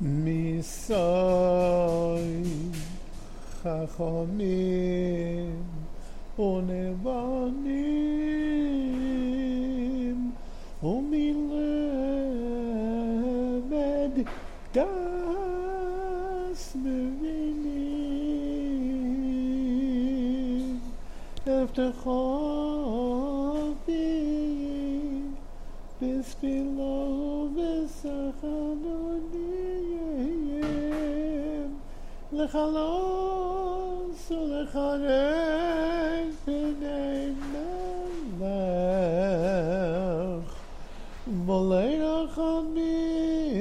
Misai Chachamim Unevanim Umilemed Das Mevinim After Chavi Bismillah V'sachanonim לחלוס גאַלאנסער חריי די בולי רחמים